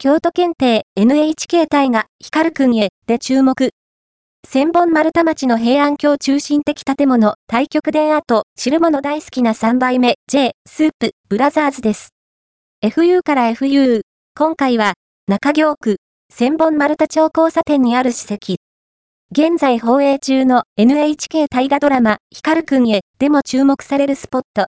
京都検定 NHK 大河光くんへで注目。千本丸太町の平安京中心的建物、対局殿跡、汁物大好きな3杯目、J、スープ、ブラザーズです。FU から FU、今回は、中京区、千本丸太町交差点にある史跡。現在放映中の NHK 大河ドラマ、光くんへでも注目されるスポット。